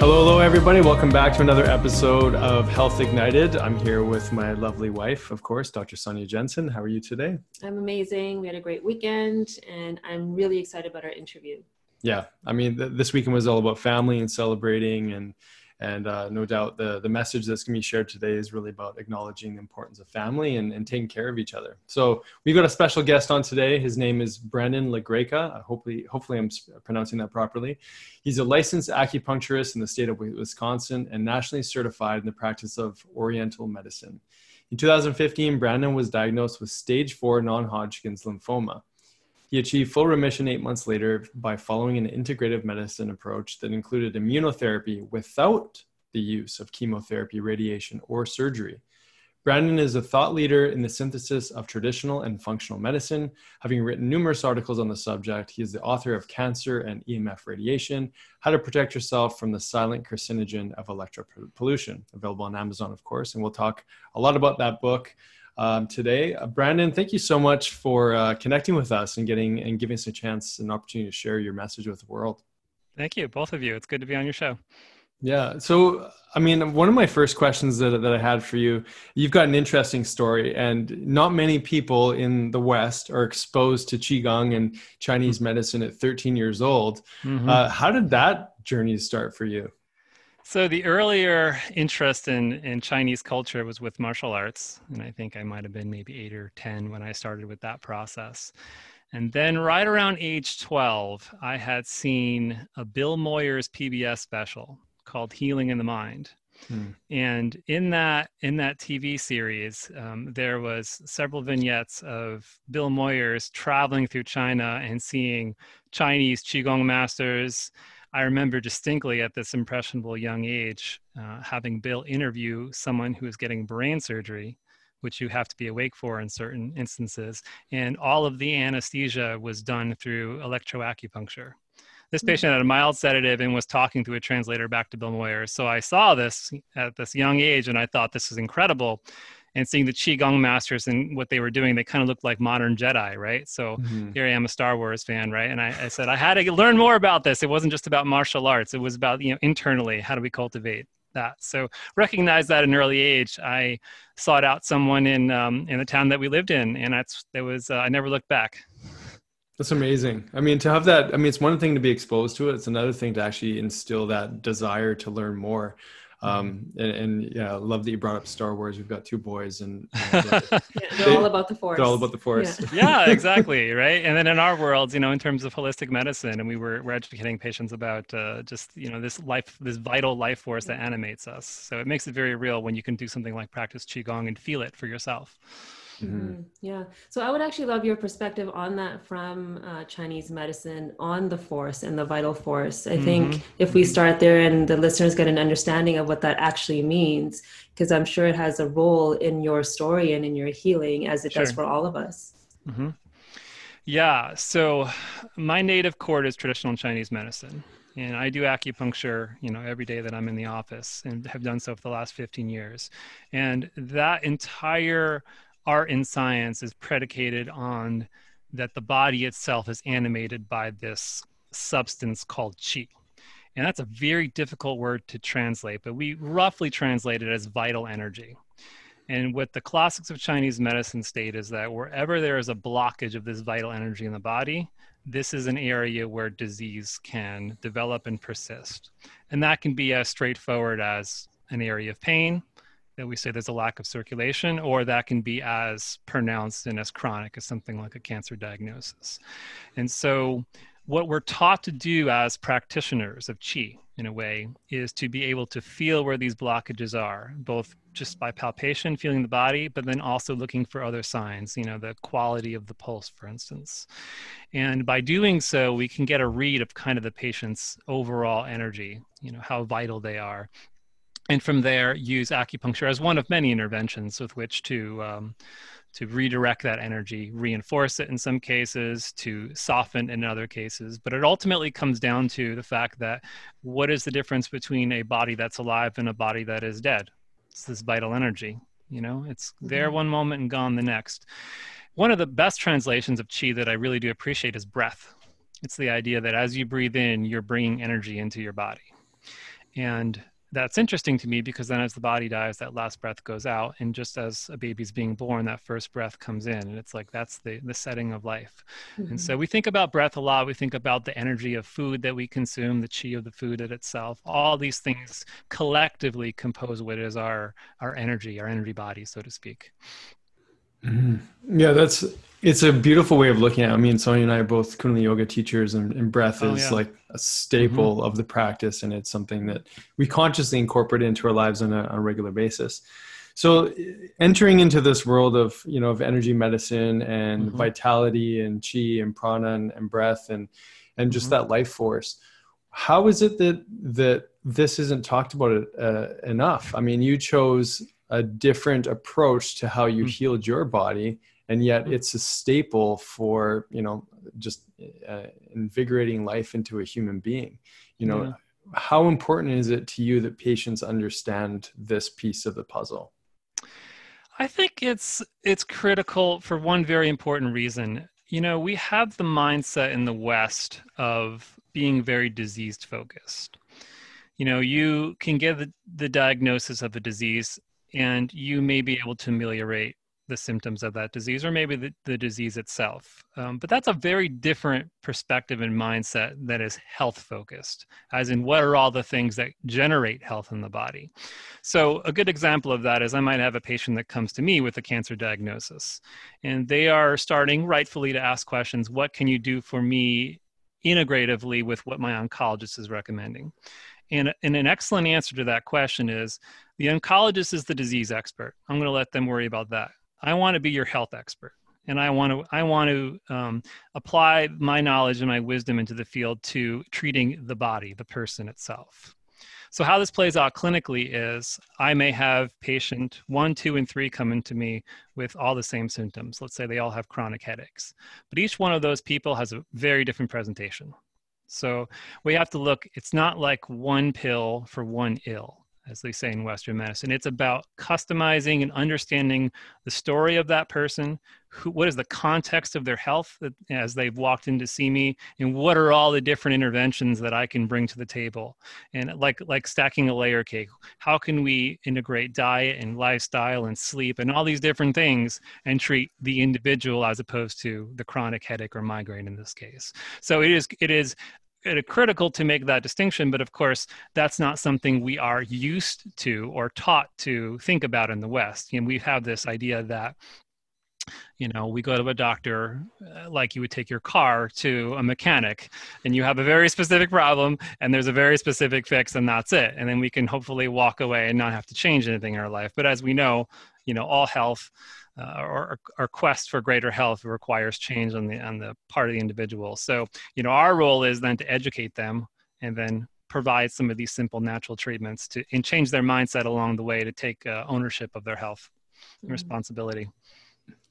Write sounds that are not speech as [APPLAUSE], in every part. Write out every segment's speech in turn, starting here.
Hello, hello, everybody. Welcome back to another episode of Health Ignited. I'm here with my lovely wife, of course, Dr. Sonia Jensen. How are you today? I'm amazing. We had a great weekend, and I'm really excited about our interview. Yeah, I mean, th- this weekend was all about family and celebrating and and uh, no doubt the, the message that's going to be shared today is really about acknowledging the importance of family and, and taking care of each other. So we've got a special guest on today. His name is Brandon LaGreca. Hopefully, hopefully I'm pronouncing that properly. He's a licensed acupuncturist in the state of Wisconsin and nationally certified in the practice of Oriental medicine. In 2015, Brandon was diagnosed with stage four non-Hodgkin's lymphoma. He achieved full remission eight months later by following an integrative medicine approach that included immunotherapy without the use of chemotherapy, radiation, or surgery. Brandon is a thought leader in the synthesis of traditional and functional medicine. Having written numerous articles on the subject, he is the author of Cancer and EMF Radiation How to Protect Yourself from the Silent Carcinogen of Electropollution, available on Amazon, of course. And we'll talk a lot about that book um, today. Uh, Brandon, thank you so much for uh, connecting with us and getting and giving us a chance and opportunity to share your message with the world. Thank you, both of you. It's good to be on your show. Yeah. So, I mean, one of my first questions that, that I had for you, you've got an interesting story, and not many people in the West are exposed to Qigong and Chinese mm-hmm. medicine at 13 years old. Mm-hmm. Uh, how did that journey start for you? So the earlier interest in, in Chinese culture was with martial arts. And I think I might have been maybe eight or 10 when I started with that process. And then right around age 12, I had seen a Bill Moyers PBS special called Healing and the Mind. Hmm. And in that in that TV series, um, there was several vignettes of Bill Moyers traveling through China and seeing Chinese qigong masters, I remember distinctly at this impressionable young age uh, having Bill interview someone who was getting brain surgery, which you have to be awake for in certain instances. And all of the anesthesia was done through electroacupuncture. This hmm. patient had a mild sedative and was talking through a translator back to Bill Moyer. So I saw this at this young age and I thought this was incredible and seeing the qigong masters and what they were doing they kind of looked like modern jedi right? So mm-hmm. here i am a star wars fan right? And I, I, said i had to learn more about this. It wasn't just about martial arts. It was about you know internally how do we cultivate that? So recognize that at an early age. I sought out someone in um, in the town that we lived in and that's that was uh, i never looked back. That's amazing. I mean, to have that, I mean, it's one thing to be exposed to it. It's another thing to actually instill that desire to learn more um and, and, yeah love that you brought up star wars. We've got two boys and, and uh, [LAUGHS] yeah, they're they, all about the force. they're all about the force. Yeah. [LAUGHS] yeah. exactly right? And then in our worlds you know in terms of holistic medicine and we were we're educating patients about uh, just you know this life this vital life force that animates us. So it makes it very real when you can do something like practice qigong and feel it for yourself Mm-hmm. mm-hmm. Yeah. So I would actually love your perspective on that from uh, Chinese medicine on the force and the vital force. I mm-hmm. think if we start there and the listeners get an understanding of what that actually means, because I'm sure it has a role in your story and in your healing as it sure. does for all of us. Mm-hmm. Yeah. So my native court is traditional Chinese medicine. And I do acupuncture, you know, every day that I'm in the office and have done so for the last 15 years. And that entire art in science is predicated on that the body itself is animated by this substance called qi. And that's a very difficult word to translate, but we roughly translate it as vital energy. And what the classics of Chinese medicine state is that wherever there is a blockage of this vital energy in the body, this is an area where disease can develop and persist. And that can be as straightforward as an area of pain, that we say there's a lack of circulation, or that can be as pronounced and as chronic as something like a cancer diagnosis. And so what we're taught to do as practitioners of qi in a way is to be able to feel where these blockages are both just by palpation feeling the body but then also looking for other signs you know the quality of the pulse for instance and by doing so we can get a read of kind of the patient's overall energy you know how vital they are and from there use acupuncture as one of many interventions with which to um, to redirect that energy, reinforce it in some cases, to soften in other cases. But it ultimately comes down to the fact that what is the difference between a body that's alive and a body that is dead? It's this vital energy. You know, it's there mm-hmm. one moment and gone the next. One of the best translations of chi that I really do appreciate is breath. It's the idea that as you breathe in, you're bringing energy into your body. And that's interesting to me because then as the body dies that last breath goes out and just as a baby's being born that first breath comes in and it's like that's the the setting of life. Mm-hmm. and so we think about breath a lot. We think about the energy of food that we consume the chi of the food in itself. All these things collectively compose what is our our energy our energy body so to speak mm-hmm. yeah that's it's a beautiful way of looking at it. I mean, Sonia and I are both Kundalini yoga teachers, and, and breath oh, is yeah. like a staple mm-hmm. of the practice, and it's something that we consciously incorporate into our lives on a, on a, regular basis. So, entering into this world of you know of energy medicine and mm-hmm. vitality and chi and prana and, and breath and and just mm-hmm. that life force, how is it that that this isn't talked about uh, enough? I mean, you chose a different approach to how you mm. healed your body and yet mm-hmm. it's a staple for you know just uh, invigorating life into a human being you know yeah. how important is it to you that patients understand this piece of the puzzle i think it's it's critical for one very important reason you know we have the mindset in the west of being very diseased focused you know you can get the, the diagnosis of a disease and you may be able to ameliorate the symptoms of that disease or maybe the, the disease itself. Um, but that's a very different perspective and mindset that is health focused, as in what are all the things that generate health in the body. So, a good example of that is I might have a patient that comes to me with a cancer diagnosis, and they are starting rightfully to ask questions what can you do for me integratively with what my oncologist is recommending? And, and an excellent answer to that question is the oncologist is the disease expert. I'm going to let them worry about that. I want to be your health expert and I want to I want to um, apply my knowledge and my wisdom into the field to treating the body, the person itself. So how this plays out clinically is I may have patient one, two, and three come into me with all the same symptoms. Let's say they all have chronic headaches, but each one of those people has a very different presentation. So we have to look. It's not like one pill for one ill as they say in Western medicine. It's about customizing and understanding the story of that person. Who, what is the context of their health that, as they've walked in to see me, and what are all the different interventions that I can bring to the table? And like like stacking a layer cake, how can we integrate diet and lifestyle and sleep and all these different things and treat the individual as opposed to the chronic headache or migraine in this case? So it is it is critical to make that distinction but of course that's not something we are used to or taught to think about in the west. And we have this idea that you know we go to a doctor uh, like you would take your car to a mechanic and you have a very specific problem and there's a very specific fix and that's it. And then we can hopefully walk away and not have to change anything in our life. But as we know you know all health uh, or, or quest for greater health requires change on the on the part of the individual. So you know our role is then to educate them and then provide some of these simple natural treatments to and change their mindset along the way to take uh, ownership of their health and mm-hmm. responsibility.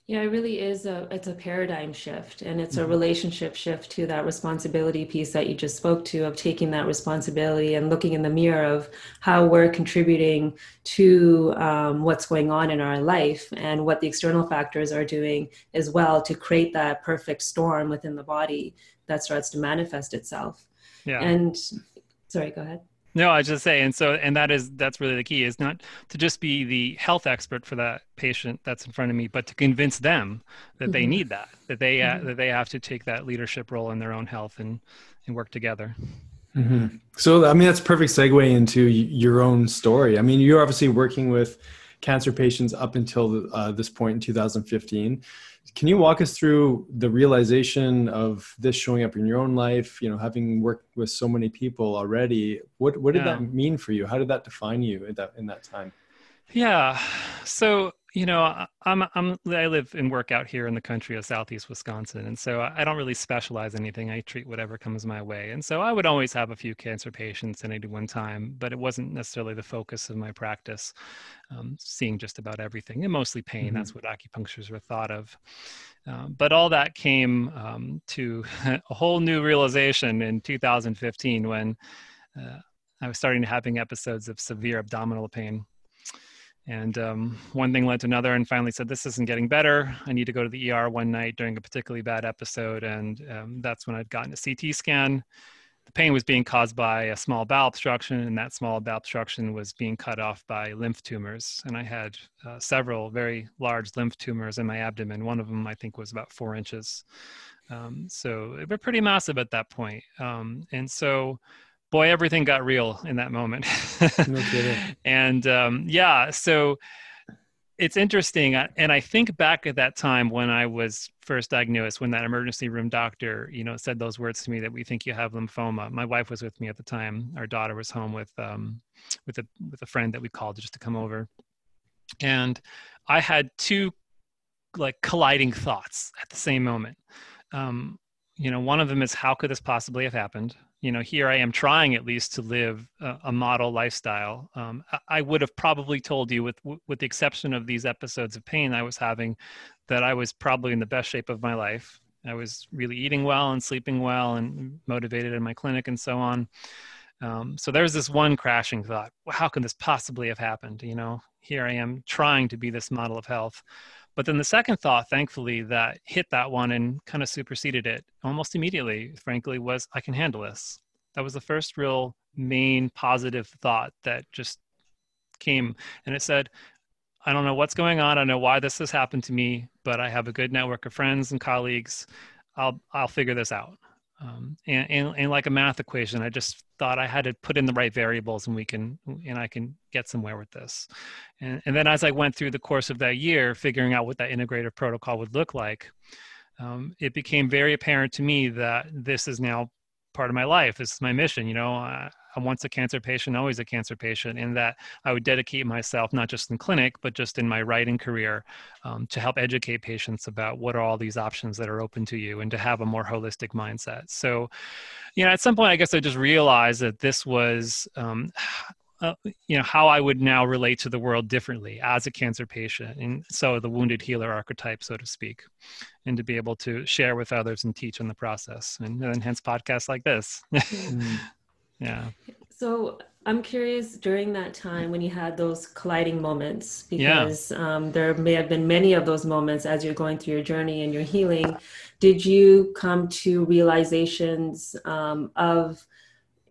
Yeah, it really is a it's a paradigm shift and it's a mm-hmm. relationship shift to that responsibility piece that you just spoke to of taking that responsibility and looking in the mirror of how we're contributing to um, what's going on in our life and what the external factors are doing as well to create that perfect storm within the body that starts to manifest itself. Yeah. And sorry, go ahead. No, I just say, and so, and that is that's really the key is not to just be the health expert for that patient that's in front of me, but to convince them that mm-hmm. they need that, that they uh, mm-hmm. that they have to take that leadership role in their own health and and work together. Mm-hmm. So, I mean, that's perfect segue into your own story. I mean, you're obviously working with cancer patients up until uh, this point in 2015 can you walk us through the realization of this showing up in your own life you know having worked with so many people already? What what did yeah. that mean for you? How did that define you in that in that time? Yeah. So you know i'm i'm i live and work out here in the country of southeast wisconsin and so i don't really specialize in anything. I treat whatever comes my way. And so i would always have a few cancer patients at any one time but it wasn't necessarily the focus of my practice um, seeing just about everything and mostly pain. Mm-hmm. that's what acupuncturists were thought of. Um, but all that came um, to [LAUGHS] a whole new realization in 2015 when uh, i was starting to having episodes of severe abdominal pain and um, one thing led to another, and finally said, This isn't getting better. I need to go to the ER one night during a particularly bad episode. And um, that's when I'd gotten a CT scan. The pain was being caused by a small bowel obstruction, and that small bowel obstruction was being cut off by lymph tumors. And I had uh, several very large lymph tumors in my abdomen. One of them, I think, was about four inches. Um, so they were pretty massive at that point. Um, and so boy, everything got real in that moment. no kidding. [LAUGHS] And um, yeah, so it's interesting. And I think back at that time when I was first diagnosed, when that emergency room doctor, you know, said those words to me that we think you have lymphoma. My wife was with me at the time. Our daughter was home with um, with a with a friend that we called just to come over, and I had two like colliding thoughts at the same moment. Um, you know, one of them is how could this possibly have happened? You know here i am trying at least to live a, a model lifestyle. Um, I, would have probably told you with with the exception of these episodes of pain i was having that i was probably in the best shape of my life. I was really eating well and sleeping well and motivated in my clinic and so on. Um, so there's this one crashing thought well, how can this possibly have happened? You know here i am trying to be this model of health but then the second thought, thankfully, that hit that one and kind of superseded it almost immediately, frankly, was I can handle this. That was the first real main positive thought that just came. And it said, I don't know what's going on. I know why this has happened to me, but I have a good network of friends and colleagues. I'll I'll figure this out. Um, and, and, and like a math equation, I just thought I had to put in the right variables and we can, and I can get somewhere with this. And, and then as I went through the course of that year, figuring out what that integrative protocol would look like, um, it became very apparent to me that this is now part of my life. This is my mission. You know, I'm once a cancer patient, always a cancer patient, in that I would dedicate myself, not just in clinic, but just in my writing career, um, to help educate patients about what are all these options that are open to you and to have a more holistic mindset. So, you know, at some point, I guess I just realized that this was. Um, uh, you know how I would now relate to the world differently as a cancer patient, and so the wounded healer archetype, so to speak, and to be able to share with others and teach in the process, and, and hence podcasts like this. mm. [LAUGHS] Yeah. So I'm curious during that time when you had those colliding moments, because yeah. um, there may have been many of those moments as you're going through your journey and your healing. Did you come to realizations um, of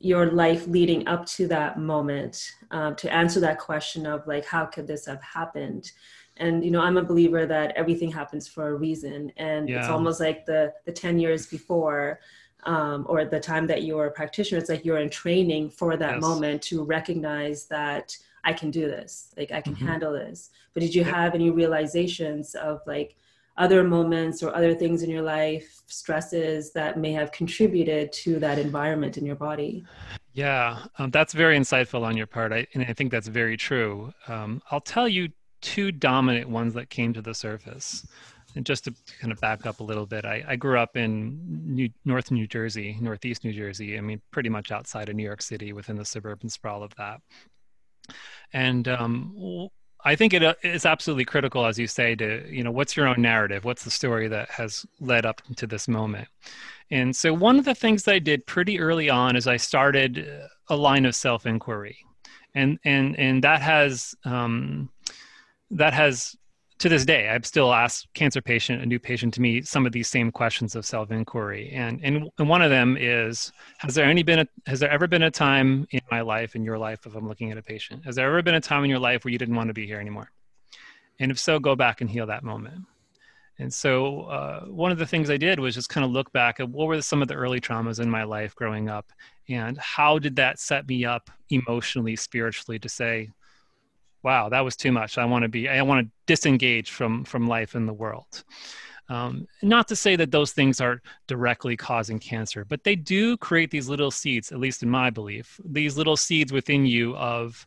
your life leading up to that moment um, to answer that question of like, how could this have happened? and you know i'm a believer that everything happens for a reason and yeah. it's almost like the the 10 years before um, or the time that you're a practitioner, it's like you're in training for that yes. moment to recognize that I can do this, like I can mm-hmm. handle this. But did you yep. have any realizations of like other moments or other things in your life, stresses that may have contributed to that environment in your body? Yeah, um, that's very insightful on your part. I, and I think that's very true. Um, I'll tell you two dominant ones that came to the surface and just to kind of back up a little bit, I, I grew up in New, North New Jersey, Northeast New Jersey. I mean, pretty much outside of New York City, within the suburban sprawl of that. And um, I think it is absolutely critical, as you say, to you know, what's your own narrative? What's the story that has led up to this moment? And so, one of the things that I did pretty early on is I started a line of self inquiry, and and and that has um, that has to this day, I've still asked cancer patient, a new patient to me, some of these same questions of self-inquiry. And, and, and one of them is, has there any been a, has there ever been a time in my life, in your life, if I'm looking at a patient, has there ever been a time in your life where you didn't want to be here anymore? And if so, go back and heal that moment. And so uh, one of the things I did was just kind of look back at what were some of the early traumas in my life growing up and how did that set me up emotionally, spiritually to say, wow, that was too much. I want to be, I want to disengage from from life in the world. Um, not to say that those things are directly causing cancer, but they do create these little seeds, at least in my belief, these little seeds within you of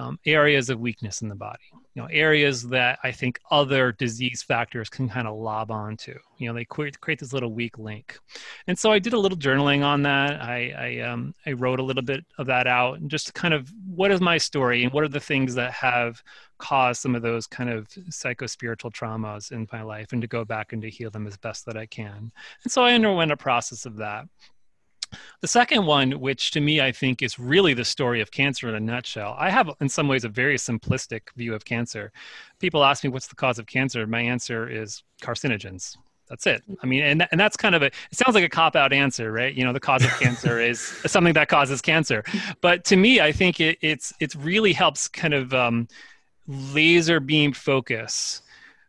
um, areas of weakness in the body you know areas that i think other disease factors can kind of lob onto. You know they create, this little weak link. And so i did a little journaling on that. I I, um, I wrote a little bit of that out and just kind of what is my story and what are the things that have caused some of those kind of psychospiritual traumas in my life and to go back and to heal them as best that i can. And so i underwent a process of that the second one, which to me I think is really the story of cancer in a nutshell, I have in some ways a very simplistic view of cancer. People ask me what's the cause of cancer. My answer is carcinogens. That's it. I mean, and, and that's kind of a, it sounds like a cop out answer, right? You know, the cause of cancer [LAUGHS] is something that causes cancer. But to me, I think it, it's, it really helps kind of um, laser beam focus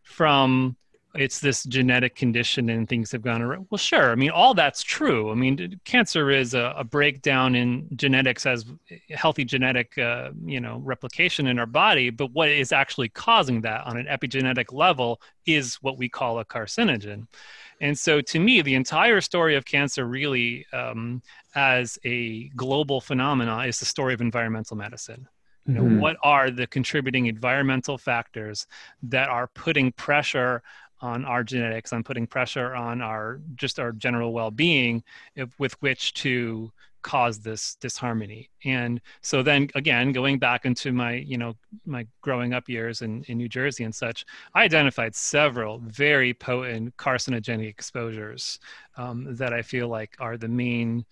from it's this genetic condition and things have gone around. Well, sure. I mean, all that's true. I mean, cancer is a, a breakdown in genetics as healthy genetic, uh, you know, replication in our body. But what is actually causing that on an epigenetic level is what we call a carcinogen. And so, to me, the entire story of cancer, really, um, as a global phenomenon, is the story of environmental medicine. You know, mm-hmm. what are the contributing environmental factors that are putting pressure on our genetics on putting pressure on our just our general well-being if, with which to cause this disharmony. And so then again going back into my you know my growing up years in, in new jersey and such i identified several very potent carcinogenic exposures um, that i feel like are the main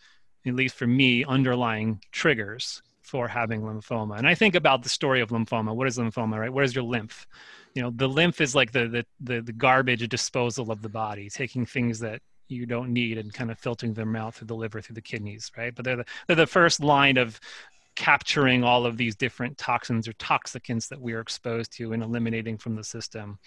at least for me underlying triggers for having lymphoma. And i think about the story of lymphoma. What is lymphoma right? Where's your lymph? You know the lymph is like the, the the the, garbage disposal of the body taking things that you don't need and kind of filtering them out through the liver through the kidneys right? But they're the, they're the first line of capturing all of these different toxins or toxicants that we are exposed to and eliminating from the system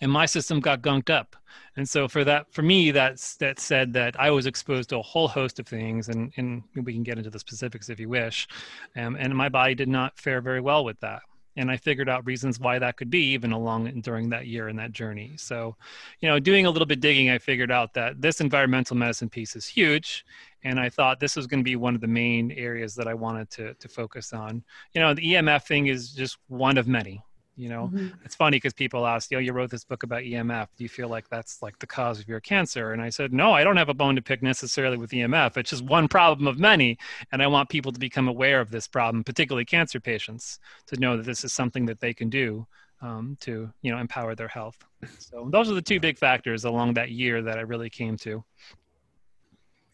and my system got gunked up and so for that for me that's that said that i was exposed to a whole host of things and and we can get into the specifics if you wish um, and my body did not fare very well with that and I figured out reasons why that could be even along during that year and that journey. So, you know, doing a little bit digging, I figured out that this environmental medicine piece is huge, and I thought this was going to be one of the main areas that I wanted to to focus on. You know, the EMF thing is just one of many you know mm-hmm. it's funny because people ask you know you wrote this book about emf do you feel like that's like the cause of your cancer and i said no i don't have a bone to pick necessarily with emf it's just one problem of many and i want people to become aware of this problem particularly cancer patients to know that this is something that they can do um, to you know empower their health so those are the two big factors along that year that i really came to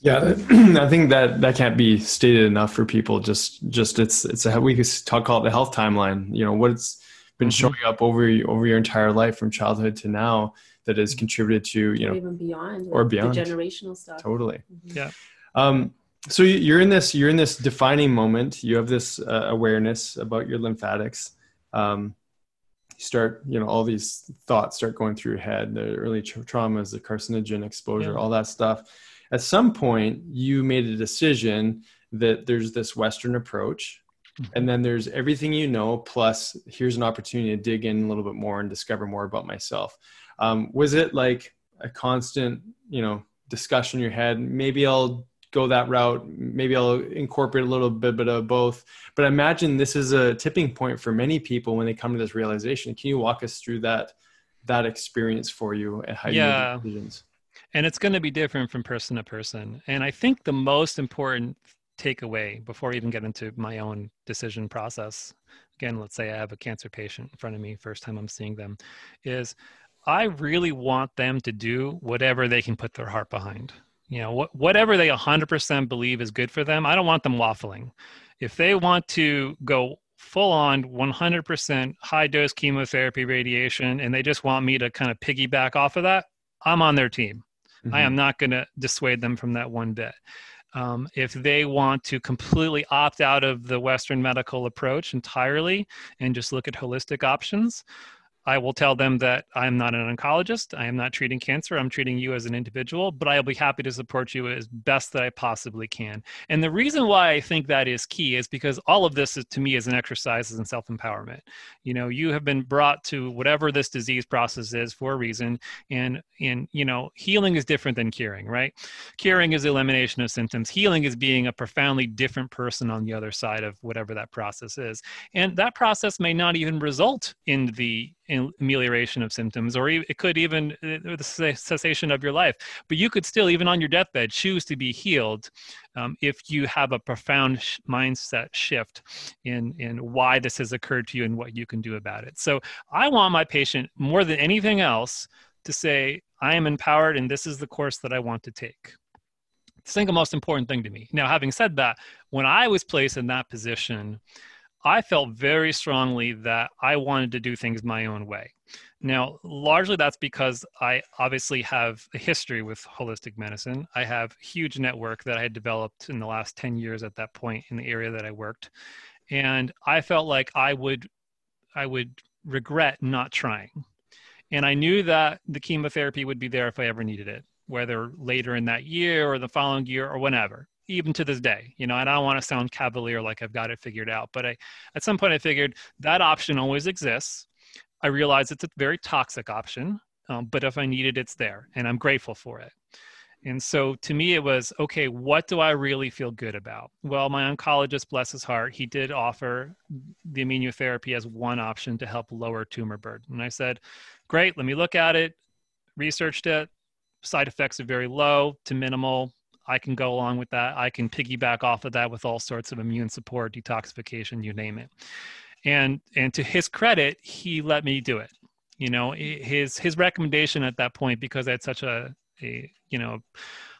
yeah, [CLEARS THROAT] I think that that can't be stated enough for people. Just, just it's it's a we could talk call it the health timeline. You know, what's been mm-hmm. showing up over over your entire life from childhood to now that has mm-hmm. contributed to you know even beyond or beyond the generational stuff totally mm-hmm. yeah um so you're in this you're in this defining moment you have this uh, awareness about your lymphatics um you start you know all these thoughts start going through your head the early tra- traumas the carcinogen exposure yeah. all that stuff at some point you made a decision that there's this western approach and then there's everything you know plus here's an opportunity to dig in a little bit more and discover more about myself. Um, was it like a constant you know discussion in your head? Maybe i'll go that route. Maybe i'll incorporate a little bit, bit of both. But I imagine this is a tipping point for many people when they come to this realization. Can you walk us through that that experience for you and how yeah. you make decisions? And it's going to be different from person to person. And i think the most important takeaway before I even get into my own decision process. Again, let's say I have a cancer patient in front of me, first time I'm seeing them, is I really want them to do whatever they can put their heart behind. You know, wh- whatever they 100% believe is good for them. I don't want them waffling. If they want to go full on 100% high dose chemotherapy radiation and they just want me to kind of piggyback off of that, I'm on their team. Mm-hmm. I am not going to dissuade them from that one bit. Um, if they want to completely opt out of the Western medical approach entirely and just look at holistic options, I will tell them that I'm not an oncologist. I am not treating cancer. I'm treating you as an individual, but I'll be happy to support you as best that I possibly can. And the reason why I think that is key is because all of this is to me is an exercise in self-empowerment. You know, you have been brought to whatever this disease process is for a reason. And and you know, healing is different than curing, right? Curing is elimination of symptoms. Healing is being a profoundly different person on the other side of whatever that process is. And that process may not even result in the amelioration of symptoms, or it could even uh, the cessation of your life. But you could still, even on your deathbed, choose to be healed um, if you have a profound sh- mindset shift in in why this has occurred to you and what you can do about it. So I want my patient more than anything else to say, "I am empowered, and this is the course that I want to take." The single most important thing to me. Now, having said that, when I was placed in that position I felt very strongly that I wanted to do things my own way. Now, largely that's because I obviously have a history with holistic medicine. I have huge network that I had developed in the last 10 years at that point in the area that I worked. And I felt like I would I would regret not trying. And I knew that the chemotherapy would be there if I ever needed it, whether later in that year or the following year or whenever even to this day you know and i don't want to sound cavalier like i've got it figured out but i at some point i figured that option always exists. I realize it's a very toxic option um, but if i need it it's there and i'm grateful for it. And so to me it was okay what do i really feel good about? Well my oncologist bless his heart he did offer the immunotherapy as one option to help lower tumor burden. And i said great let me look at it researched it. Side effects are very low to minimal I can go along with that. I can piggyback off of that with all sorts of immune support, detoxification, you name it. And and to his credit, he let me do it. You know, his his recommendation at that point because I had such a, a you know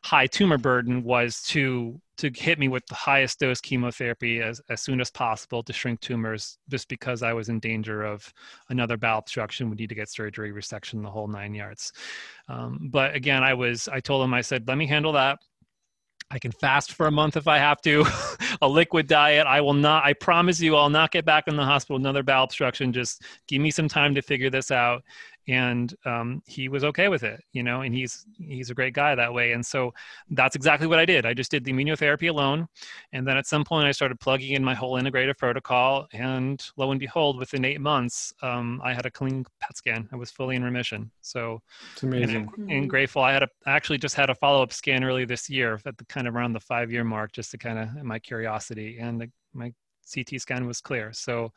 high tumor burden was to to hit me with the highest dose chemotherapy as, as soon as possible to shrink tumors just because I was in danger of another bowel obstruction, would need to get surgery, resection, the whole nine yards. Um, but again, I was, I told him, I said, let me handle that. I can fast for a month if I have to, [LAUGHS] a liquid diet. I will not, I promise you, I'll not get back in the hospital, another bowel obstruction. Just give me some time to figure this out and um, he was okay with it you know and he's he's a great guy that way. And so that's exactly what i did. I just did the immunotherapy alone. And then at some point i started plugging in my whole integrative protocol. And lo and behold within eight months um, i had a clean pet scan. I was fully in remission. So it's amazing. and, and grateful. I had a I actually just had a follow-up scan early this year at the kind of around the five year mark just to kind of my curiosity and the, my ct scan was clear so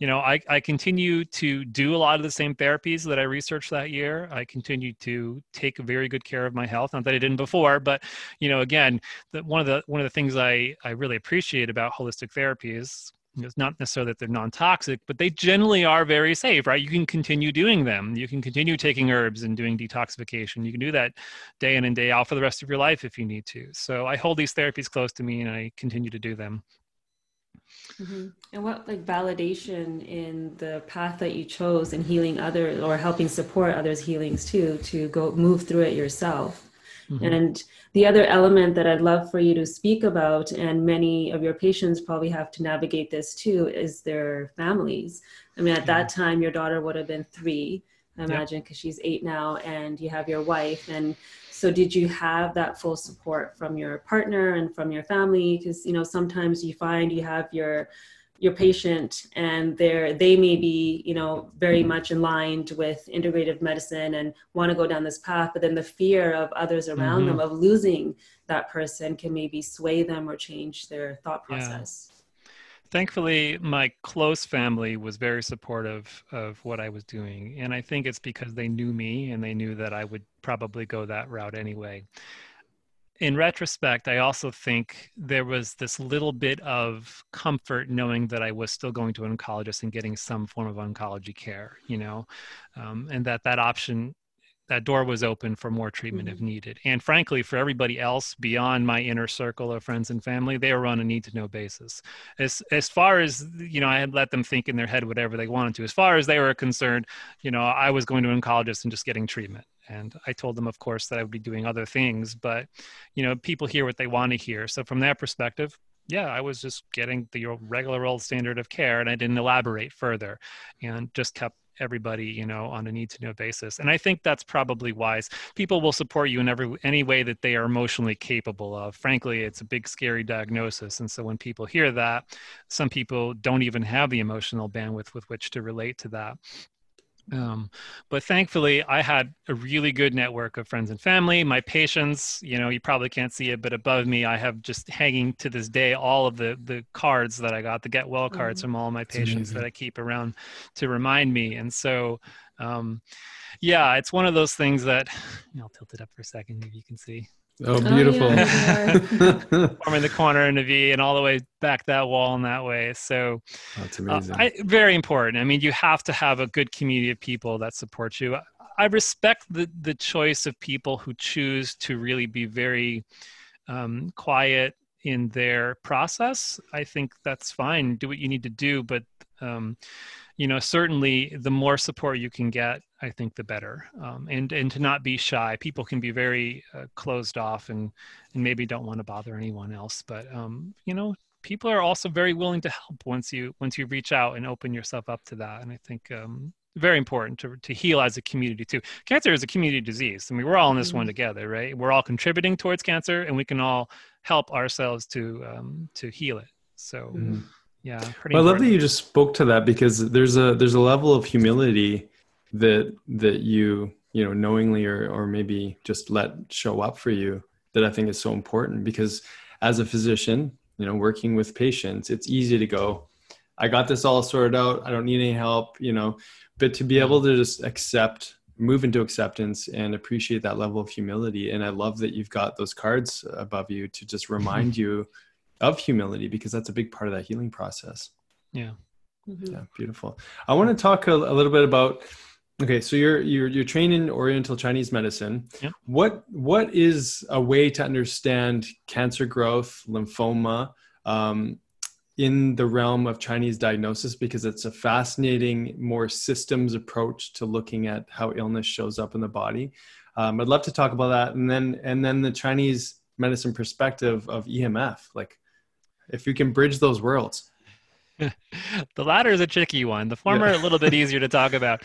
you know, I, I continue to do a lot of the same therapies that I researched that year. I continue to take very good care of my health. Not that I didn't before, but you know, again, the, one of the one of the things I, I really appreciate about holistic therapy is it's not necessarily that they're non-toxic, but they generally are very safe, right? You can continue doing them. You can continue taking herbs and doing detoxification. You can do that day in and day out for the rest of your life if you need to. So I hold these therapies close to me and I continue to do them. Mm-hmm. And what like validation in the path that you chose in healing others or helping support others' healings too, to go move through it yourself. Mm-hmm. And the other element that I'd love for you to speak about, and many of your patients probably have to navigate this too, is their families. I mean, at that time, your daughter would have been three, I imagine, because yep. she's eight now, and you have your wife. And so did you have that full support from your partner and from your family? Because you know sometimes you find you have your your patient and they're they may be you know very much aligned with integrative medicine and want to go down this path but then the fear of others around mm-hmm. them of losing that person can maybe sway them or change their thought process thankfully my close family was very supportive of what i was doing and i think it's because they knew me and they knew that i would probably go that route anyway. In retrospect i also think there was this little bit of comfort knowing that i was still going to an oncologist and getting some form of oncology care you know um, and that that option that door was open for more treatment mm-hmm. if needed. And frankly, for everybody else beyond my inner circle of friends and family, they were on a need to know basis. As as far as you know, I had let them think in their head whatever they wanted to. As far as they were concerned, you know, I was going to an oncologist and just getting treatment. And I told them, of course, that I would be doing other things, but you know, people hear what they want to hear. So from that perspective, yeah, I was just getting the regular old standard of care, and I didn't elaborate further, and just kept everybody you know on a need to know basis and i think that's probably wise. People will support you in every any way that they are emotionally capable of. Frankly it's a big scary diagnosis and so when people hear that some people don't even have the emotional bandwidth with which to relate to that um, but thankfully, I had a really good network of friends and family. My patients, you know, you probably can't see it, but above me, I have just hanging to this day all of the the cards that I got, the get well cards mm-hmm. from all my patients that I keep around to remind me. And so, um, yeah, it's one of those things that [SIGHS] I'll tilt it up for a second, if you can see. Oh, beautiful. Oh, yeah, [LAUGHS] Forming the corner in a V and all the way back that wall in that way. So that's uh, amazing. Uh, I, very important. I mean, you have to have a good community of people that support you. I respect the, the choice of people who choose to really be very um, quiet in their process. I think that's fine. Do what you need to do. But um, you know certainly the more support you can get i think the better. Um, and and to not be shy people can be very uh, closed off and and maybe don't want to bother anyone else but um, you know people are also very willing to help once you once you reach out and open yourself up to that and i think um, very important to, to heal as a community too. Cancer is a community disease. I mean we're all in this mm-hmm. one together right? We're all contributing towards cancer and we can all help ourselves to um, to heal it. So mm-hmm yeah well, i love that you just spoke to that because there's a there's a level of humility that that you you know knowingly or or maybe just let show up for you that i think is so important because as a physician you know working with patients it's easy to go i got this all sorted out. I don't need any help you know? But to be able to just accept move into acceptance and appreciate that level of humility and i love that you've got those cards above you to just [LAUGHS] remind you of humility because that's a big part of that healing process. Yeah. Mm-hmm. Yeah, beautiful. I want to talk a, a, little bit about okay, so you're you're you're trained in Oriental Chinese medicine. Yeah. What what is a way to understand cancer growth, lymphoma, um, in the realm of Chinese diagnosis because it's a fascinating, more systems approach to looking at how illness shows up in the body. Um, I'd love to talk about that, and then and then the Chinese medicine perspective of EMF, like if you can bridge those worlds. [LAUGHS] The latter is a tricky one. The former yeah. a little bit easier to talk about.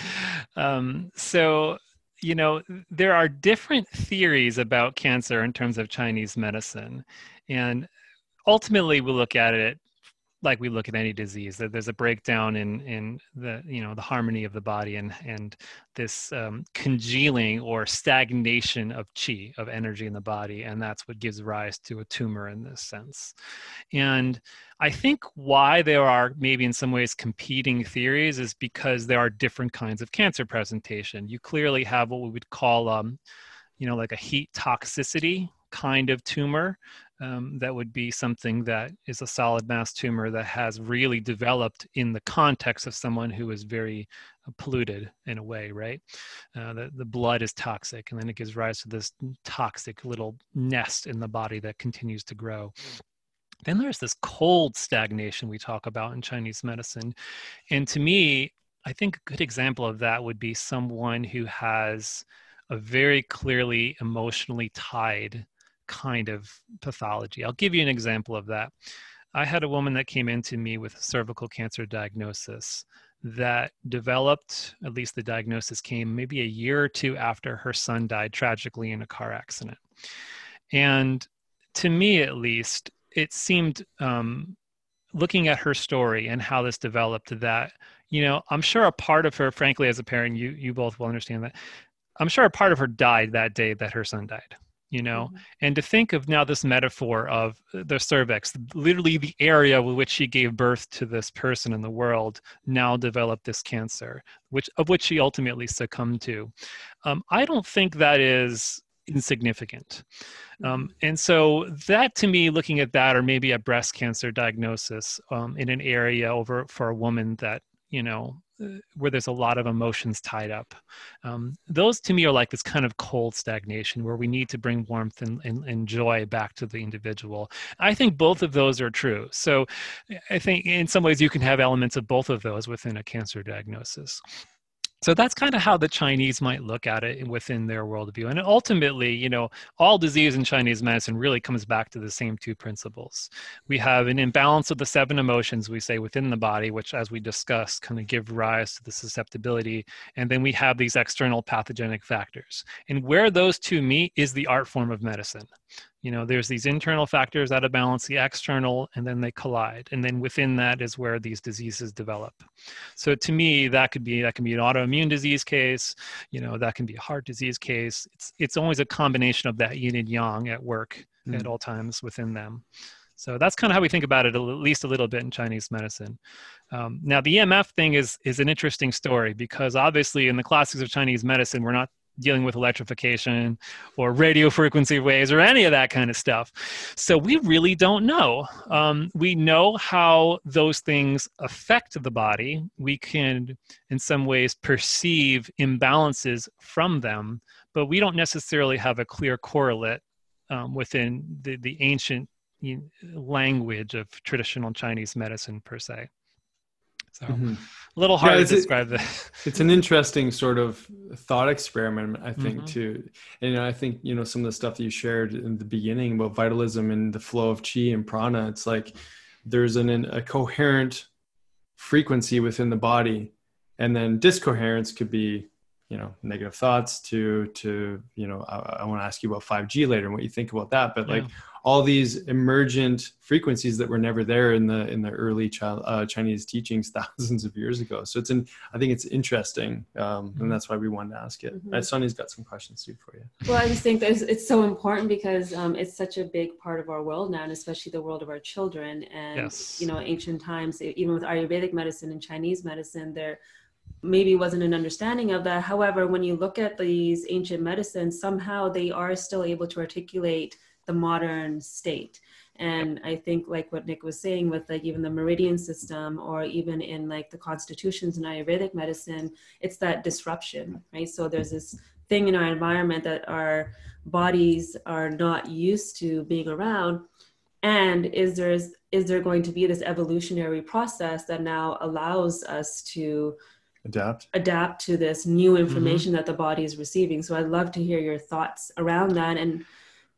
Um, so you know there are different theories about cancer in terms of chinese medicine. And ultimately we look at it like we look at any disease that there's a breakdown in in the you know the harmony of the body and and this um, congealing or stagnation of chi of energy in the body and that's what gives rise to a tumor in this sense. And i think why there are maybe in some ways competing theories is because there are different kinds of cancer presentation. You clearly have what we would call um, you know like a heat toxicity kind of tumor um, that would be something that is a solid mass tumor that has really developed in the context of someone who is very uh, polluted in a way, right? Uh, the, the blood is toxic, and then it gives rise to this toxic little nest in the body that continues to grow. Then there's this cold stagnation we talk about in Chinese medicine. And to me, I think a good example of that would be someone who has a very clearly emotionally tied kind of pathology. I'll give you an example of that. I had a woman that came into me with a cervical cancer diagnosis that developed, at least the diagnosis came maybe a year or two after her son died tragically in a car accident. And to me, at least, it seemed, um, looking at her story and how this developed, that, you know, I'm sure a part of her, frankly, as a parent, you, you both will understand that, I'm sure a part of her died that day that her son died you know mm-hmm. and to think of now this metaphor of the cervix literally the area with which she gave birth to this person in the world now developed this cancer which of which she ultimately succumbed to um, i don't think that is insignificant um, mm-hmm. and so that to me looking at that or maybe a breast cancer diagnosis um, in an area over for a woman that you know where there's a lot of emotions tied up. Um, those to me are like this kind of cold stagnation where we need to bring warmth and, and, and, joy back to the individual. I think both of those are true. So I think in some ways you can have elements of both of those within a cancer diagnosis. So that's kind of how the Chinese might look at it within their worldview. And ultimately, you know, all disease in Chinese medicine really comes back to the same two principles. We have an imbalance of the seven emotions, we say, within the body, which, as we discussed, kind of give rise to the susceptibility. And then we have these external pathogenic factors. And where those two meet is the art form of medicine you know there's these internal factors out of balance the external and then they collide and then within that is where these diseases develop so to me that could be that can be an autoimmune disease case you know that can be a heart disease case it's it's always a combination of that yin and yang at work mm. at all times within them so that's kind of how we think about it, at least a little bit in Chinese medicine. Um, now, the EMF thing is is an interesting story because obviously in the classics of Chinese medicine, we're not dealing with electrification or radio frequency waves or any of that kind of stuff. So we really don't know. Um, we know how those things affect the body. We can, in some ways, perceive imbalances from them, but we don't necessarily have a clear correlate um, within the, the ancient language of traditional Chinese medicine per se. So mm-hmm. a little hard yeah, to describe that. It's an interesting sort of thought experiment, I think, mm-hmm. too. And I think, you know, some of the stuff that you shared in the beginning about vitalism and the flow of chi and prana, it's like there's an, a coherent frequency within the body. And then discoherence could be, you know, negative thoughts to, to, you know, I, I want to ask you about 5G later and what you think about that. But yeah. like all these emergent frequencies that were never there in the in the early child, uh, Chinese teachings [LAUGHS] thousands of years ago. So it's in I think it's interesting, um, and that's why we wanted to ask it. Mm-hmm. Uh, Sonya's got some questions too for you. Well, I just think that it's so important because um, it's such a big part of our world now, and especially the world of our children. And yes. you know, ancient times, even with Ayurvedic medicine and Chinese medicine, there maybe wasn't an understanding of that. However, when you look at these ancient medicines, somehow they are still able to articulate the modern state. And i think like what nick was saying with like even the meridian system or even in like the constitutions in ayurvedic medicine it's that disruption right? So there's this thing in our environment that our bodies are not used to being around. And is there is there going to be this evolutionary process that now allows us to adapt. Adapt to this new information mm-hmm. that the body is receiving? So i'd love to hear your thoughts around that and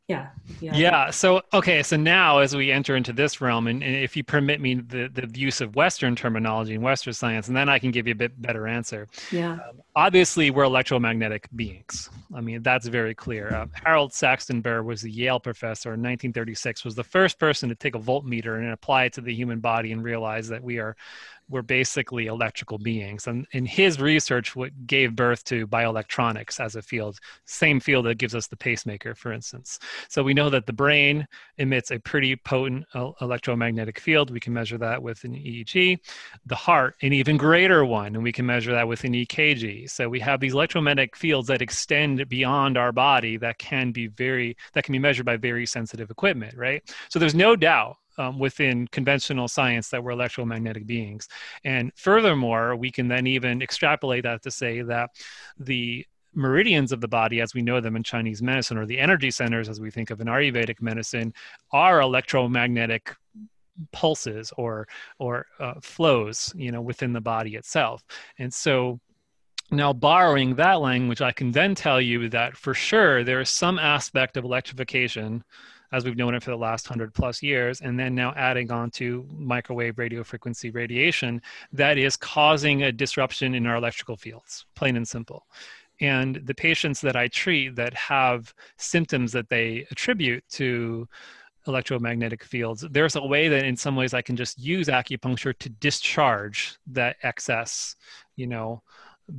yeah, yeah. Yeah so okay so now as we enter into this realm and, and, if you permit me the, the use of western terminology and western science and then i can give you a bit better answer. Yeah. Um, obviously we're electromagnetic beings. I mean that's very clear. Uh, harold saxton burr was a yale professor in 1936 was the first person to take a voltmeter and apply it to the human body and realize that we are were basically electrical beings. And in his research, what gave birth to bioelectronics as a field, same field that gives us the pacemaker, for instance. So we know that the brain emits a pretty potent electromagnetic field. We can measure that with an EEG. The heart, an even greater one, and we can measure that with an EKG. So we have these electromagnetic fields that extend beyond our body that can be very that can be measured by very sensitive equipment, right? So there's no doubt um, within conventional science that we're electromagnetic beings. And furthermore, we can then even extrapolate that to say that the meridians of the body as we know them in Chinese medicine, or the energy centers as we think of in Ayurvedic medicine, are electromagnetic pulses or or uh, flows you know within the body itself and so now borrowing that language i can then tell you that for sure there is some aspect of electrification as we've known it for the last 100 plus years, and then now adding on to microwave radio frequency radiation that is causing a disruption in our electrical fields, plain and simple. And the patients that I treat that have symptoms that they attribute to electromagnetic fields, there's a way that in some ways I can just use acupuncture to discharge that excess, you know,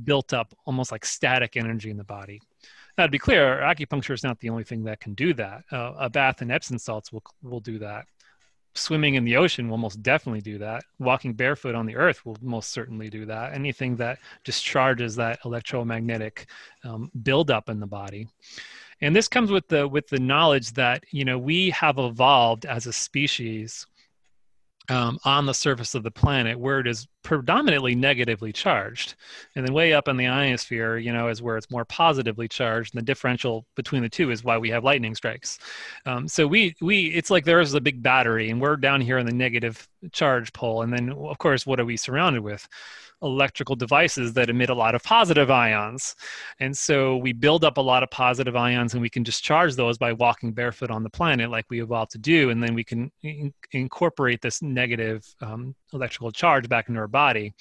built up almost like static energy in the body. Now, to be clear, acupuncture is not the only thing that can do that. Uh, a bath in Epsom salts will, will do that. Swimming in the ocean will most definitely do that. Walking barefoot on the earth will most certainly do that. Anything that discharges that electromagnetic um, buildup in the body. And this comes with the with the knowledge that you know we have evolved as a species um, on the surface of the planet where it is predominantly negatively charged. And then way up in the ionosphere you know is where it's more positively charged. And the differential between the two is why we have lightning strikes. Um, so we we it's like there is a big battery and we're down here in the negative charge pole. And then of course what are we surrounded with electrical devices that emit a lot of positive ions. And so we build up a lot of positive ions and we can discharge those by walking barefoot on the planet like we evolved to do. And then we can in- incorporate this negative um, electrical charge back into our body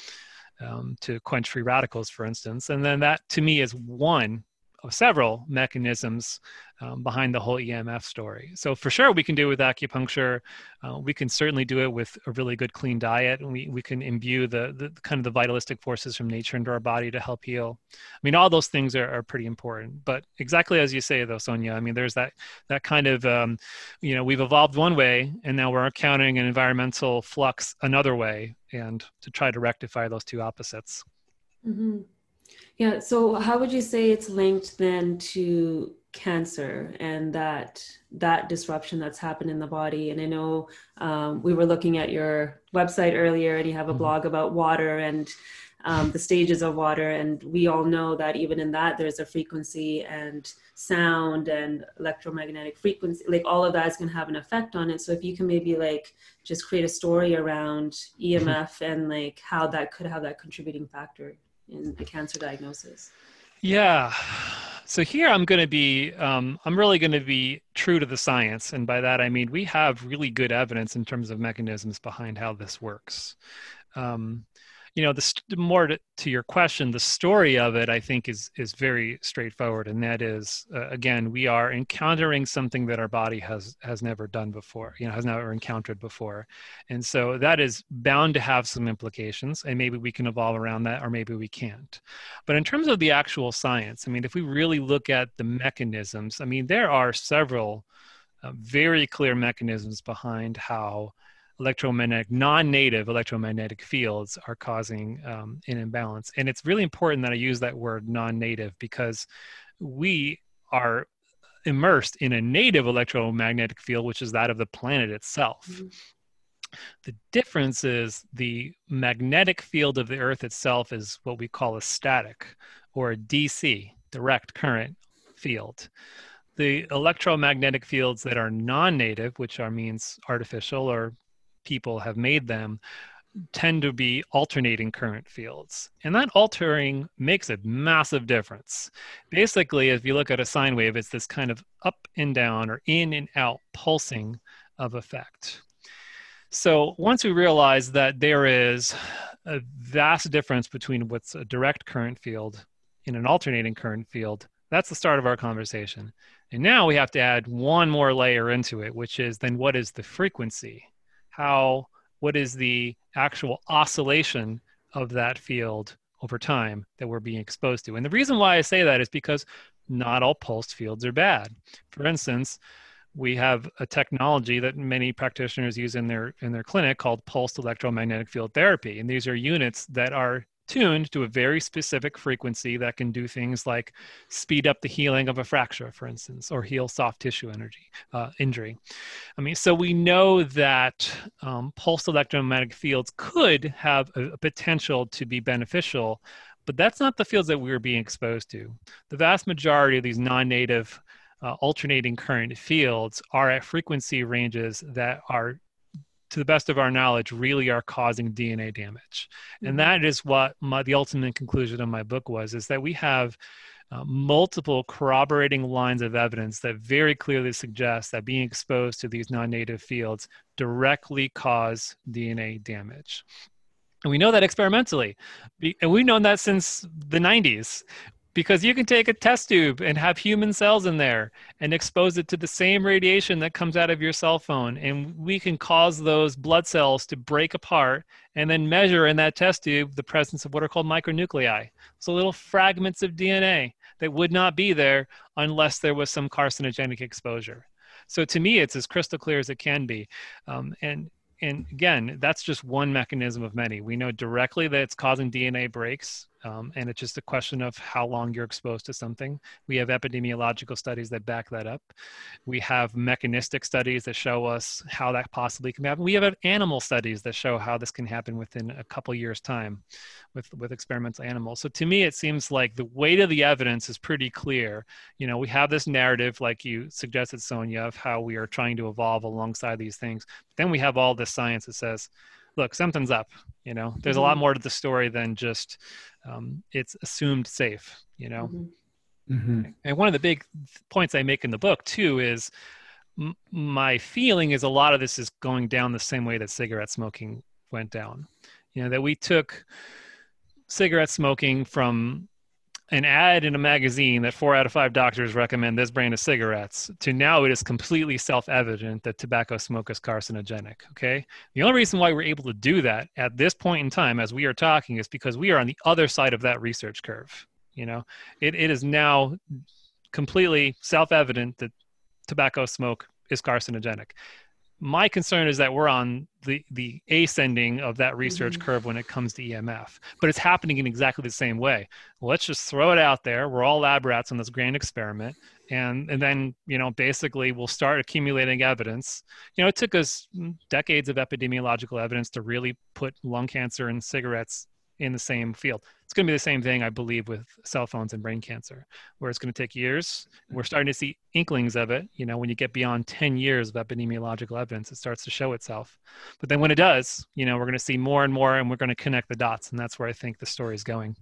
um, to quench free radicals, for instance. And then that to me is one several mechanisms um, behind the whole EMF story. So for sure, we can do it with acupuncture. Uh, we can certainly do it with a really good clean diet, and we, we can imbue the, the kind of the vitalistic forces from nature into our body to help heal. I mean, all those things are, are pretty important. But exactly as you say, though, Sonia, I mean, there's that that kind of um, you know we've evolved one way, and now we're encountering an environmental flux another way, and to try to rectify those two opposites. Mm-hmm. Yeah. So, how would you say it's linked then to cancer and that that disruption that's happened in the body? And I know um, we were looking at your website earlier, and you have a mm-hmm. blog about water and um, the stages of water, and we all know that even in that there's a frequency and sound and electromagnetic frequency, like all of that is going to have an effect on it. So, if you can maybe like just create a story around EMF mm-hmm. and like how that could have that contributing factor in the cancer diagnosis? Yeah. So here I'm going to be, um, I'm really going to be true to the science. And by that, I mean, we have really good evidence in terms of mechanisms behind how this works. Um, you know, the more to, to, your question, the story of it, I think, is is very straightforward, and that is, uh, again, we are encountering something that our body has has never done before, you know, has never encountered before, and so that is bound to have some implications, and maybe we can evolve around that, or maybe we can't. But in terms of the actual science, I mean, if we really look at the mechanisms, I mean, there are several uh, very clear mechanisms behind how electromagnetic, non-native electromagnetic fields are causing um, an imbalance. And it's really important that I use that word non-native because we are immersed in a native electromagnetic field, which is that of the planet itself. Mm-hmm. The difference is the magnetic field of the Earth itself is what we call a static or a DC, direct current field. The electromagnetic fields that are non native, which are means artificial or people have made them tend to be alternating current fields. And that altering makes a massive difference. Basically, if you look at a sine wave, it's this kind of up and down or in and out pulsing of effect. So once we realize that there is a vast difference between what's a direct current field in an alternating current field, that's the start of our conversation. And now we have to add one more layer into it, which is then what is the frequency? How what is the actual oscillation of that field over time that we're being exposed to. And the reason why I say that is because not all pulsed fields are bad. For instance, we have a technology that many practitioners use in their in their clinic called pulsed electromagnetic field therapy and these are units that are tuned to a very specific frequency that can do things like speed up the healing of a fracture, for instance, or heal soft tissue energy uh, injury. I mean, so we know that um, pulsed electromagnetic fields could have a, a potential to be beneficial, but that's not the fields that we are being exposed to. The vast majority of these non-native uh, alternating current fields are at frequency ranges that are to the best of our knowledge, really are causing DNA damage. Mm-hmm. And that is what my, the ultimate conclusion of my book was, is that we have uh, multiple corroborating lines of evidence that very clearly suggest that being exposed to these non-native fields directly cause DNA damage. And we know that experimentally. And we've known that since the 90s because you can take a test tube and have human cells in there and expose it to the same radiation that comes out of your cell phone. And we can cause those blood cells to break apart and then measure in that test tube the presence of what are called micronuclei. So little fragments of dna that would not be there unless there was some carcinogenic exposure. So to me it's as crystal clear as it can be. Um, and and again, that's just one mechanism of many. We know directly that it's causing DNA breaks Um, and it's just a question of how long you're exposed to something. We have epidemiological studies that back that up. We have mechanistic studies that show us how that possibly can happen. We have animal studies that show how this can happen within a couple years' time with, with experimental animals. So to me, it seems like the weight of the evidence is pretty clear. You know, we have this narrative, like you suggested, Sonia, of how we are trying to evolve alongside these things. But then we have all this science that says, look, something's up. You know, there's a lot mm-hmm. more to the story than just um, it's assumed safe. You know, mm-hmm. mm-hmm. and one of the big points I make in the book too is m- my feeling is a lot of this is going down the same way that cigarette smoking went down. You know, that we took cigarette smoking from an ad in a magazine that four out of five doctors recommend this brand of cigarettes to now it is completely self-evident that tobacco smoke is carcinogenic okay? The only reason why we're able to do that at this point in time as we are talking is because we are on the other side of that research curve you know? It, it is now completely self-evident that tobacco smoke is carcinogenic my concern is that we're on the the ascending of that research mm-hmm. curve when it comes to EMF, but it's happening in exactly the same way. Let's just throw it out there. We're all lab rats on this grand experiment, and and then you know basically we'll start accumulating evidence. You know, it took us decades of epidemiological evidence to really put lung cancer and cigarettes in the same field. It's going to be the same thing, I believe, with cell phones and brain cancer, where it's going to take years. Mm-hmm. We're starting to see inklings of it. You know, when you get beyond 10 years of epidemiological evidence, it starts to show itself. But then when it does, you know, we're going to see more and more, and we're going to connect the dots. And that's where I think the story is going.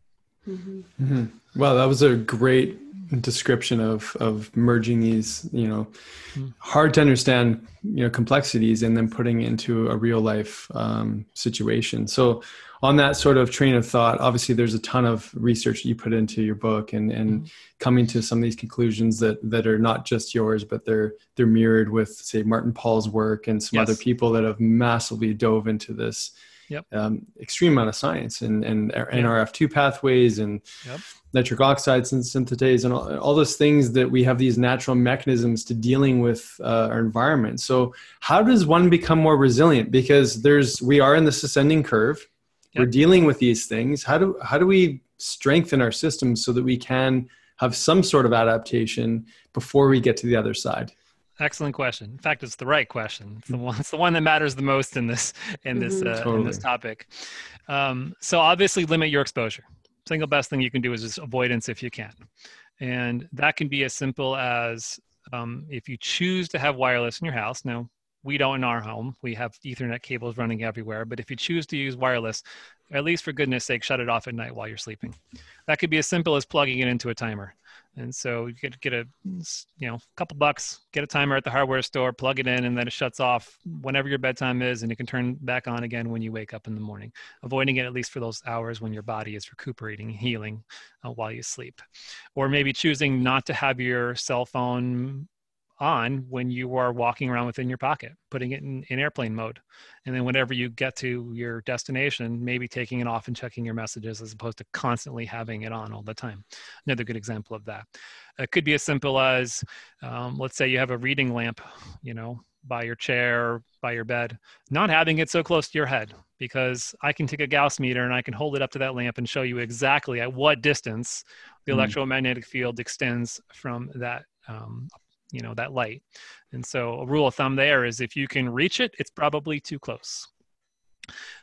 Mm-hmm. Mm-hmm. Well, that was a great description of of merging these, you know, mm. hard to understand, you know, complexities, and then putting into a real life um, situation. So, on that sort of train of thought, obviously, there's a ton of research that you put into your book, and and mm. coming to some of these conclusions that that are not just yours, but they're they're mirrored with, say, Martin Pall's work and some yes. other people that have massively dove into this yep. um, extreme amount of science and, and NRF2 pathways and yep. nitric oxide synthetase and all, all, those things that we have these natural mechanisms to dealing with uh, our environment. So how does one become more resilient? Because there's, we are in this ascending curve. Yep. We're dealing with these things. How do, how do we strengthen our systems so that we can have some sort of adaptation before we get to the other side? Excellent question. In fact, it's the right question. It's the one. It's the one that matters the most in this in this mm-hmm. uh, totally. in this topic. Um, so obviously, limit your exposure. Single best thing you can do is just avoidance if you can, and that can be as simple as um, if you choose to have wireless in your house. Now, we don't in our home. We have Ethernet cables running everywhere. But if you choose to use wireless, at least for goodness sake, shut it off at night while you're sleeping. That could be as simple as plugging it into a timer. And so you get get a you know couple bucks, get a timer at the hardware store, plug it in, and then it shuts off whenever your bedtime is, and it can turn back on again when you wake up in the morning. Avoiding it at least for those hours when your body is recuperating, healing uh, while you sleep, or maybe choosing not to have your cell phone on when you are walking around within your pocket, putting it in, in, airplane mode. And then whenever you get to your destination, maybe taking it off and checking your messages as opposed to constantly having it on all the time. Another good example of that. It could be as simple as, um, let's say you have a reading lamp, you know, by your chair, by your bed, not having it so close to your head because I can take a Gauss meter and I can hold it up to that lamp and show you exactly at what distance the mm. electromagnetic field extends from that um, you know that light. And so a rule of thumb there is if you can reach it it's probably too close.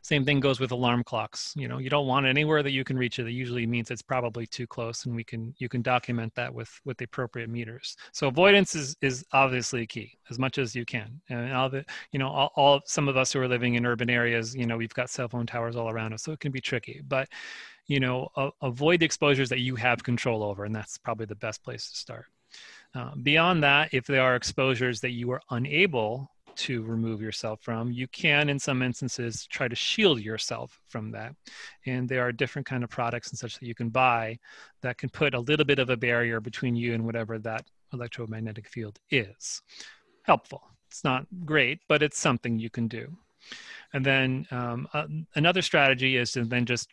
Same thing goes with alarm clocks. You know you don't want it anywhere that you can reach it. That usually means it's probably too close and we can you can document that with with the appropriate meters. So avoidance is is obviously key as much as you can. And all the you know all, all some of us who are living in urban areas you know we've got cell phone towers all around us so it can be tricky. But you know a, avoid the exposures that you have control over and that's probably the best place to start uh, beyond that, if there are exposures that you are unable to remove yourself from, you can, in some instances, try to shield yourself from that. And there are different kind of products and such that you can buy that can put a little bit of a barrier between you and whatever that electromagnetic field is. Helpful. It's not great, but it's something you can do. And then um, uh, another strategy is to then just,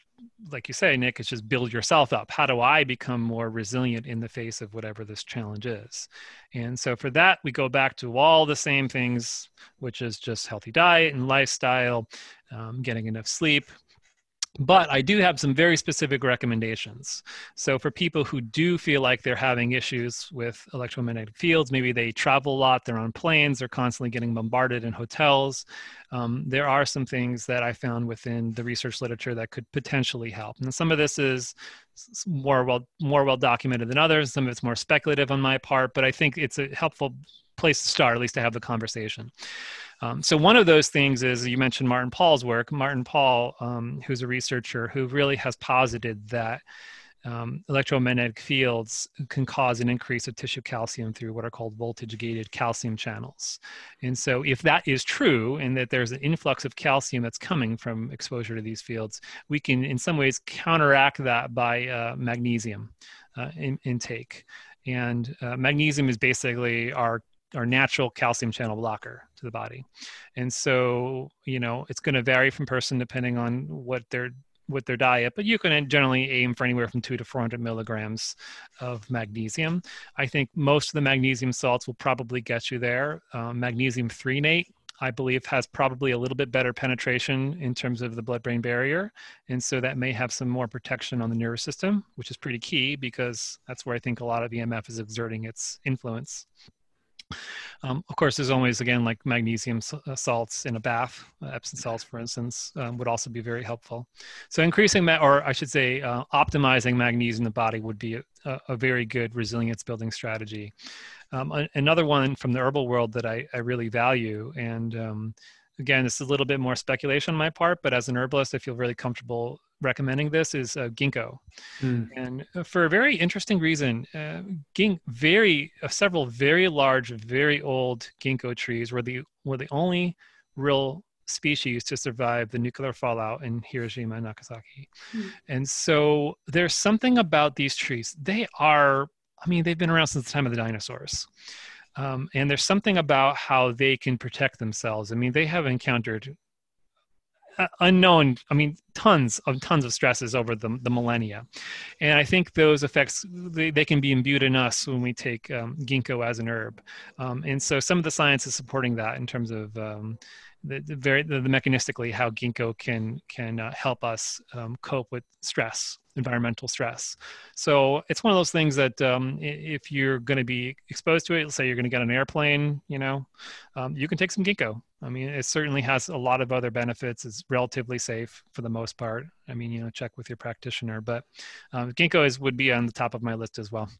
like you say, Nick, is just build yourself up. How do I become more resilient in the face of whatever this challenge is? And so for that, we go back to all the same things, which is just healthy diet and lifestyle, um, getting enough sleep, but I do have some very specific recommendations. So, for people who do feel like they're having issues with electromagnetic fields, maybe they travel a lot, they're on planes, they're constantly getting bombarded in hotels, um, there are some things that I found within the research literature that could potentially help. And some of this is more well more well documented than others. Some of it's more speculative on my part, but I think it's a helpful place to start, at least to have the conversation. Um, so one of those things is you mentioned Martin Pall's work. Martin Pall, um, who's a researcher who really has posited that um, electromagnetic fields can cause an increase of tissue calcium through what are called voltage gated calcium channels. And so, if that is true, and that there's an influx of calcium that's coming from exposure to these fields, we can, in some ways, counteract that by uh, magnesium uh, in, intake. And uh, magnesium is basically our our natural calcium channel blocker to the body. And so, you know, it's going to vary from person depending on what their with their diet, but you can generally aim for anywhere from two to 400 milligrams of magnesium. I think most of the magnesium salts will probably get you there. Um, magnesium threonate, I believe, has probably a little bit better penetration in terms of the blood brain barrier. And so that may have some more protection on the nervous system, which is pretty key because that's where I think a lot of EMF is exerting its influence. Um, of course, there's always, again, like magnesium uh, salts in a bath, uh, Epsom salts, for instance, um, would also be very helpful. So increasing, ma- or I should say, uh, optimizing magnesium in the body would be a, a very good resilience building strategy. Um, another one from the herbal world that I, I really value, and um, again, this is a little bit more speculation on my part, but as an herbalist, I feel really comfortable recommending this is uh, ginkgo, mm. and uh, for a very interesting reason, uh, gink very uh, several very large, very old ginkgo trees were the were the only real species to survive the nuclear fallout in Hiroshima and Nagasaki. Mm. And so there's something about these trees. They are, I mean, they've been around since the time of the dinosaurs. Um, and there's something about how they can protect themselves. I mean, they have encountered unknown i mean tons of tons of stresses over the, the millennia. And i think those effects they, they can be imbued in us when we take um, ginkgo as an herb. Um, and so some of the science is supporting that in terms of um, the, the, very the, the, mechanistically how ginkgo can can uh, help us um, cope with stress environmental stress. So it's one of those things that um, if you're going to be exposed to it let's say you're going to get an airplane you know um, you can take some ginkgo. I mean it certainly has a lot of other benefits. It's relatively safe for the most part. I mean you know check with your practitioner but um, ginkgo is would be on the top of my list as well. [LAUGHS]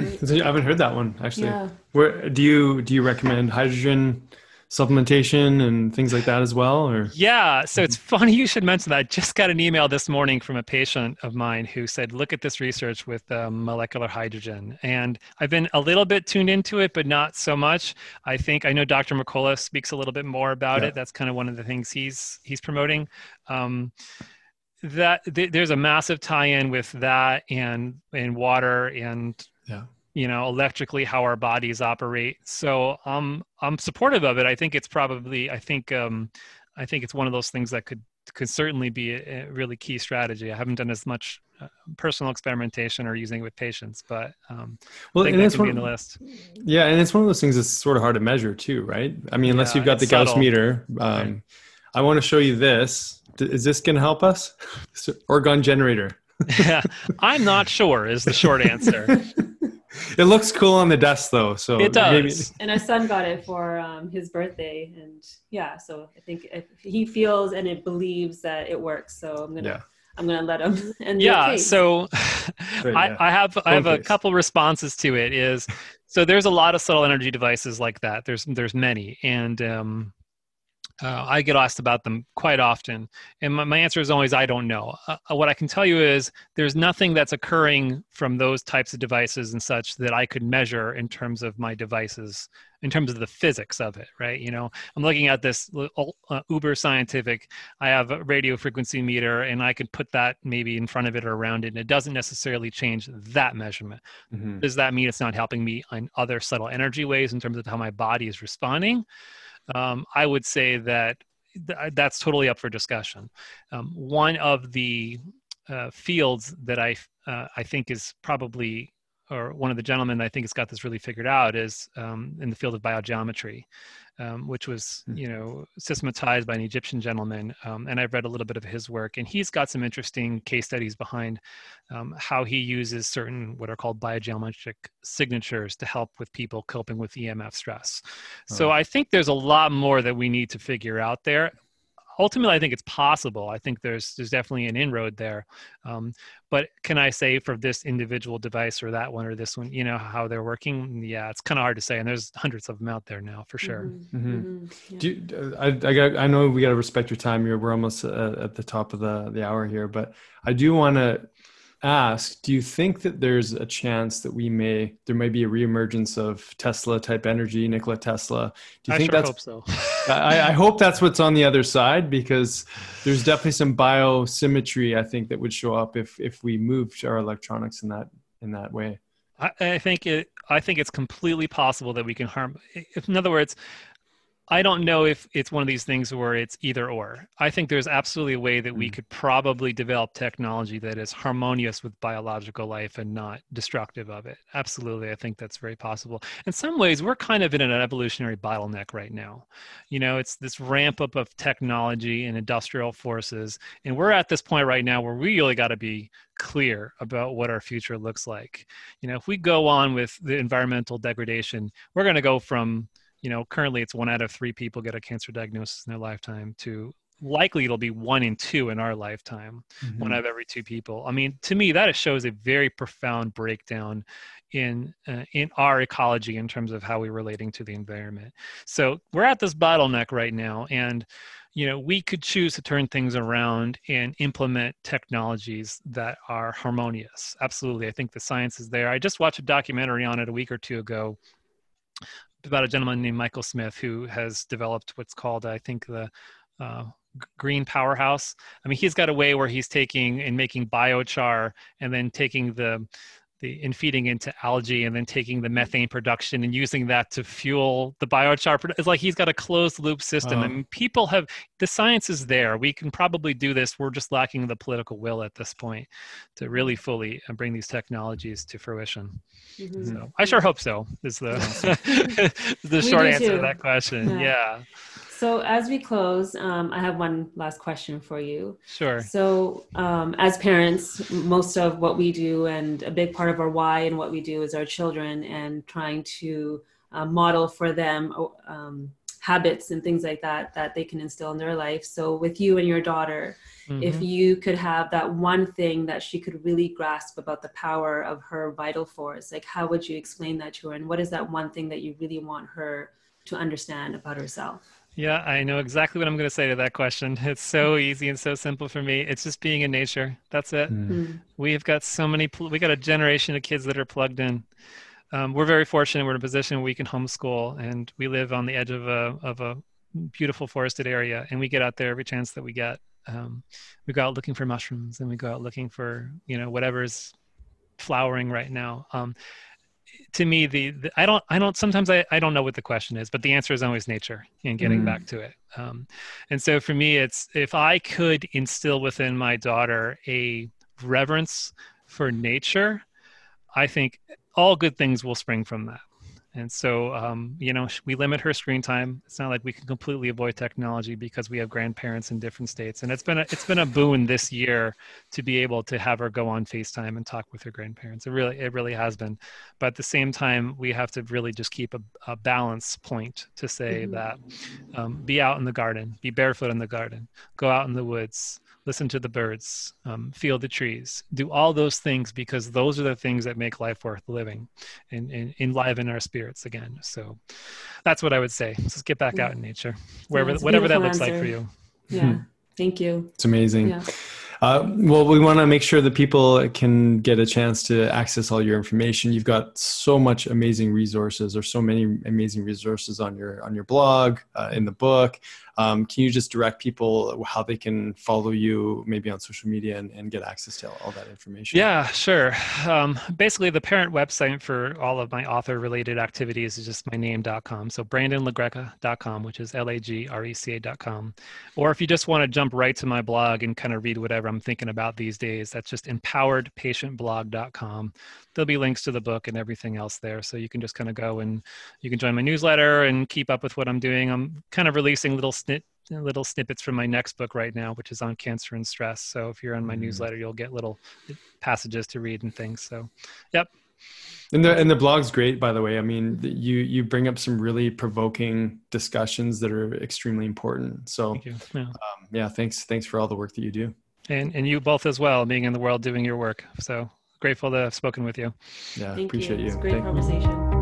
I haven't heard that one actually. Yeah. Where do you do you recommend hydrogen supplementation and things like that as well or? Yeah so it's funny you should mention that. I just got an email this morning from a patient of mine who said look at this research with um, molecular hydrogen. And i've been a little bit tuned into it but not so much. I think i know dr mccullough speaks a little bit more about yeah. it. That's kind of one of the things he's he's promoting. Um, that th- there's a massive tie-in with that and and water and yeah you know electrically how our bodies operate. So um i'm supportive of it. I think it's probably i think um i think it's one of those things that could could certainly be a, a really key strategy. I haven't done as much uh, personal experimentation or using it with patients but um well and it's one, in the list. Yeah and it's one of those things that's sort of hard to measure too right? I mean unless yeah, you've got the subtle. gauss meter um right. i want to show you this. Is this going to help us? [LAUGHS] Orgone generator. [LAUGHS] Yeah i'm not sure is the short answer [LAUGHS] [LAUGHS] it looks cool on the desk though so it does. Maybe... [LAUGHS] and our son got it for um, his birthday and yeah so i think he feels and it believes that it works so i'm gonna yeah. i'm gonna let him [LAUGHS] and yeah so I, I have i have a couple responses to it is so there's a lot of subtle energy devices like that. There's there's many and um uh, I get asked about them quite often, and my, my answer is always I don't know. Uh, uh, what I can tell you is there's nothing that's occurring from those types of devices and such that I could measure in terms of my devices, in terms of the physics of it, right? You know, I'm looking at this uh, uber scientific. I have a radio frequency meter, and I could put that maybe in front of it or around it, and it doesn't necessarily change that measurement. Mm-hmm. Does that mean it's not helping me on other subtle energy ways in terms of how my body is responding? Um, I would say that th- that's totally up for discussion. Um, one of the uh, fields that I uh, I think is probably or one of the gentlemen I think has got this really figured out is um, in the field of biogeometry, um, which was Hmm. you know systematized by an Egyptian gentleman. Um, and I've read a little bit of his work, and he's got some interesting case studies behind um, how he uses certain what are called biogeometric signatures to help with people coping with EMF stress. So. I think there's a lot more that we need to figure out there. Ultimately, I think it's possible. I think there's there's definitely an inroad there. Um, but can I say for this individual device or that one or this one, you know how they're working? Yeah, it's kind of hard to say. And there's hundreds of them out there now for sure. Mhm, Mhm. mhm, yeah. Do you, I, I, got, I know we got to respect your time here. We're almost uh, at the top of the, the hour here, but I do want to ask do you think that there's a chance that we may, there may be a reemergence of Tesla type energy, Nikola Tesla? Do you I think sure that's hope so. [LAUGHS] I, I hope that's what's on the other side because there's definitely some biosymmetry I think that would show up if if we moved our electronics in that in that way. I, I think it. I think it's completely possible that we can harm. In other words, I don't know if it's one of these things where it's either or. I think there's absolutely a way that we Mm. could probably develop technology that is harmonious with biological life and not destructive of it. Absolutely, I think that's very possible. In some ways, we're kind of in an evolutionary bottleneck right now. You know, it's this ramp up of technology and industrial forces, and we're at this point right now where we really got to be clear about what our future looks like. You know, if we go on with the environmental degradation, we're going to go from you know, currently it's one out of three people get a cancer diagnosis in their lifetime to likely it'll be one in two in our lifetime, one out of every two people. I mean, to me, that shows a very profound breakdown in uh, in our ecology in terms of how we're relating to the environment. So we're at this bottleneck right now, and you know, we could choose to turn things around and implement technologies that are harmonious. Absolutely, I think the science is there. I just watched a documentary on it a week or two ago about a gentleman named Michael Smith who has developed what's called, I think, the uh, green powerhouse. I mean, he's got a way where he's taking and making biochar and then taking the the and feeding into algae and then taking the methane production and using that to fuel the biochar. produ- It's like he's got a closed loop system. Wow. I mean, people have the science is there. We can probably do this. We're just lacking the political will at this point to really fully uh, bring these technologies to fruition. Mhm. So I sure hope so. Is the [LAUGHS] the short do answer to that question. Yeah. Yeah, So as we close, um, I have one last question for you. sure. So, um, as parents, most of what we do and a big part of our why and what we do is our children and trying to uh, model for them um, habits and things like that that they can instill in their life. So, with you and your daughter, if Mhm. you could have that one thing that she could really grasp about the power of her vital force, like how would you explain that to her? And what is that one thing that you really want her to understand about herself? Yeah, I know exactly what I'm going to say to that question. [LAUGHS] It's so easy and so simple for me. It's just being in nature. That's it. Mm. Mm. We've got so many, we got a generation of kids that are plugged in. Um, we're very fortunate. We're in a position where we can homeschool and we live on the edge of a, of a beautiful forested area and we get out there every chance that we get. Um, we go out looking for mushrooms and we go out looking for, you know, whatever's flowering right now. Um, to me, the, the I don't, I don't, sometimes I, I don't know what the question is, but the answer is always nature and getting Mm. back to it. Um, and so for me, it's if I could instill within my daughter a reverence for nature, I think all good things will spring from that. And so, um, you know, we limit her screen time. It's not like we can completely avoid technology because we have grandparents in different states. And it's been a, it's been a boon this year to be able to have her go on FaceTime and talk with her grandparents. It really, it really has been. But at the same time, we have to really just keep a, a balance point to say Mhm. that um, be out in the garden, be barefoot in the garden, go out in the woods, listen to the birds, um, feel the trees, do all those things because those are the things that make life worth living and, and enliven our spirits again. So that's what I would say. Just get back out in nature, wherever, it's a whatever that beautiful looks like for you. Yeah. Thank you. It's amazing. Yeah. Uh, well, we want to make sure that people can get a chance to access all your information. You've got so much amazing resources, or so many amazing resources on your on your blog, uh, in the book. Um, can you just direct people how they can follow you, maybe on social media, and, and get access to all, that information? Yeah, sure. Um, basically, the parent website for all of my author related activities is just my name.com. So brandonlagreca.com, which is L A G R E C A.com. Or if you just want to jump right to my blog and kind of read whatever I'm thinking about these days. That's just empoweredpatientblog.com. There'll be links to the book and everything else there. So you can just kind of go and you can join my newsletter and keep up with what I'm doing. I'm kind of releasing little snit little snippets from my next book right now, which is on cancer and stress. So if you're on my mm. newsletter, you'll get little passages to read and things. So, yep, and the and the blog's great, by the way. I mean, you you bring up some really provoking discussions that are extremely important. So, yeah. Um, yeah, thanks thanks for all the work that you do. And and you both as well, being in the world doing your work. So grateful to have spoken with you. Yeah, Thank appreciate you. you. It's a great Thank conversation.